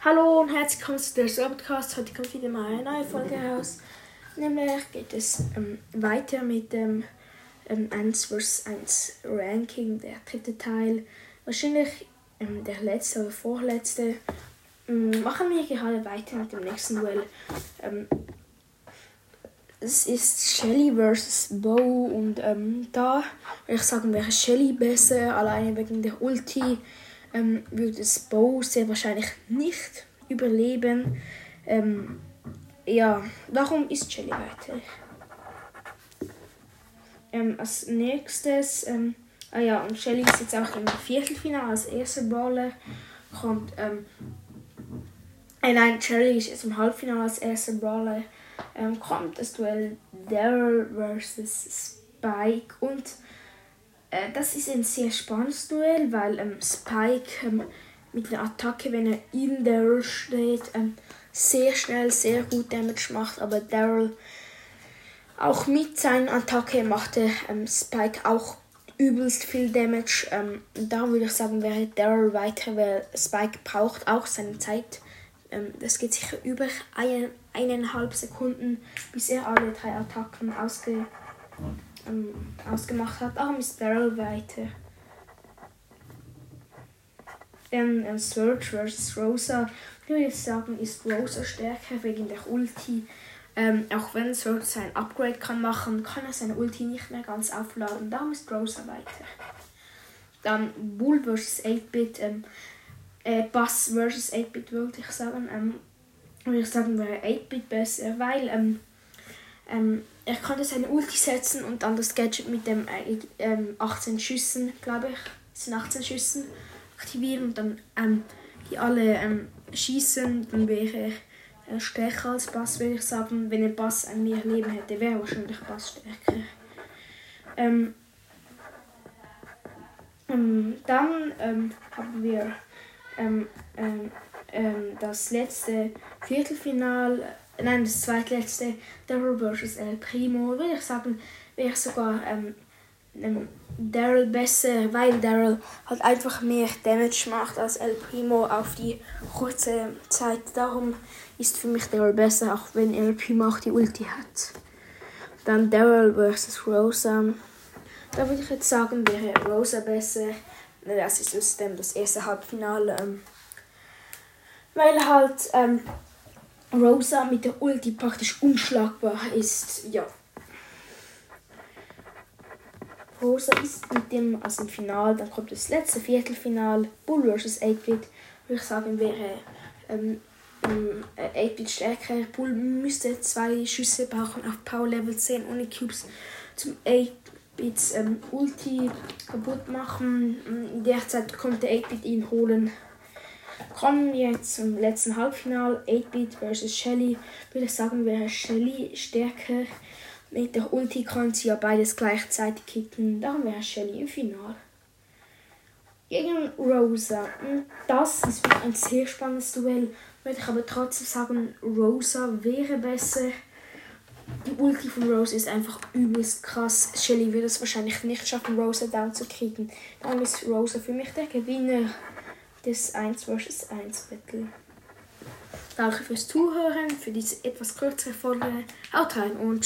Hallo und herzlich willkommen zu der Podcast. Heute kommt wieder mal eine neue Folge raus. Nämlich geht es ähm, weiter mit dem ähm, 1 vs 1 Ranking, der dritte Teil. Wahrscheinlich ähm, der letzte oder vorletzte. Ähm, machen wir gerade weiter mit dem nächsten Duell. Ähm, es ist Shelly vs Bo und ähm, da würde ich sagen, wäre Shelly besser, alleine wegen der Ulti ähm, würde Bo sehr wahrscheinlich nicht überleben. Ähm, ja, darum ist Shelly weiter. Ähm, als nächstes, ähm, ah ja, und Shelly ist jetzt auch im Viertelfinale als erster Baller. Kommt, ähm, äh, nein, Shelly ist jetzt im Halbfinale als erster Brawler. Ähm, kommt das Duell Daryl vs Spike und äh, das ist ein sehr spannendes Duell, weil ähm, Spike ähm, mit einer Attacke, wenn er in Daryl steht, ähm, sehr schnell, sehr gut Damage macht, aber Daryl auch mit seiner Attacke machte ähm, Spike auch übelst viel Damage. Ähm, darum würde ich sagen, wäre Daryl weiter, weil Spike braucht auch seine Zeit. Ähm, das geht sicher über ein, eineinhalb Sekunden, bis er alle drei Attacken ausge ähm, ausgemacht hat. Darum ist Daryl weiter. Dann ähm, Search vs. Rosa. Ich würde sagen, ist Rosa stärker wegen der Ulti. Ähm, auch wenn Search sein Upgrade kann machen, kann er seine Ulti nicht mehr ganz aufladen. Darum ist Rosa weiter. Dann Bull vs. 8-Bit. Ähm, äh, Bass vs. 8-Bit würde ich sagen. Ähm, würde ich sagen, wäre 8-Bit besser, weil ähm, ähm, er konnte seine Ulti setzen und dann das Gadget mit dem äh, ähm, 18 Schüssen, glaube ich, sind 18 Schüssen aktivieren und dann ähm, die alle ähm, schießen, dann wäre er äh, stärker als Bass, würde ich sagen. Wenn ein Bass ein mehr Leben hätte, wäre wahrscheinlich Bass stärker. Ähm, ähm, dann haben wir das letzte Viertelfinal nein, das zweitletzte, Daryl vs. El Primo, würde ich sagen, wäre sogar ähm, Daryl besser, weil Daryl halt einfach mehr Damage macht als El Primo auf die kurze Zeit. Darum ist für mich Daryl besser, auch wenn El Primo auch die Ulti hat. Dann Daryl vs. Rosa. Da würde ich jetzt sagen, wäre Rosa besser. Das ist das erste Halbfinale. Ähm, weil halt ähm, Rosa mit der Ulti praktisch unschlagbar ist. Ja. Rosa ist mit dem, also im Final, dann kommt das letzte Viertelfinal, Bull vs 8-Bit. Würde ich sagen, wäre ähm, 8-Bit stärker. Bull müsste zwei Schüsse brauchen auf Power Level 10 ohne Cubes zum 8-Bits ähm, Ulti kaputt machen. In der Zeit konnte 8-Bit ihn holen. Kommen wir jetzt zum letzten Halbfinal. 8-Bit vs. Shelly. Würde ich sagen, wäre Shelly stärker. Mit der Ulti kann sie ja beides gleichzeitig kicken. Darum wäre Shelly im Final. Gegen Rosa. Das ist ein sehr spannendes Duell. Würde ich aber trotzdem sagen, Rosa wäre besser. Die Ulti von Rosa ist einfach übelst krass. Shelly wird es wahrscheinlich nicht schaffen, Rosa down zu kriegen. Darum ist Rosa für mich der Gewinner des 1 vs 1 Battle. Danke fürs Zuhören, für diese etwas kürzere Folge. Haut rein und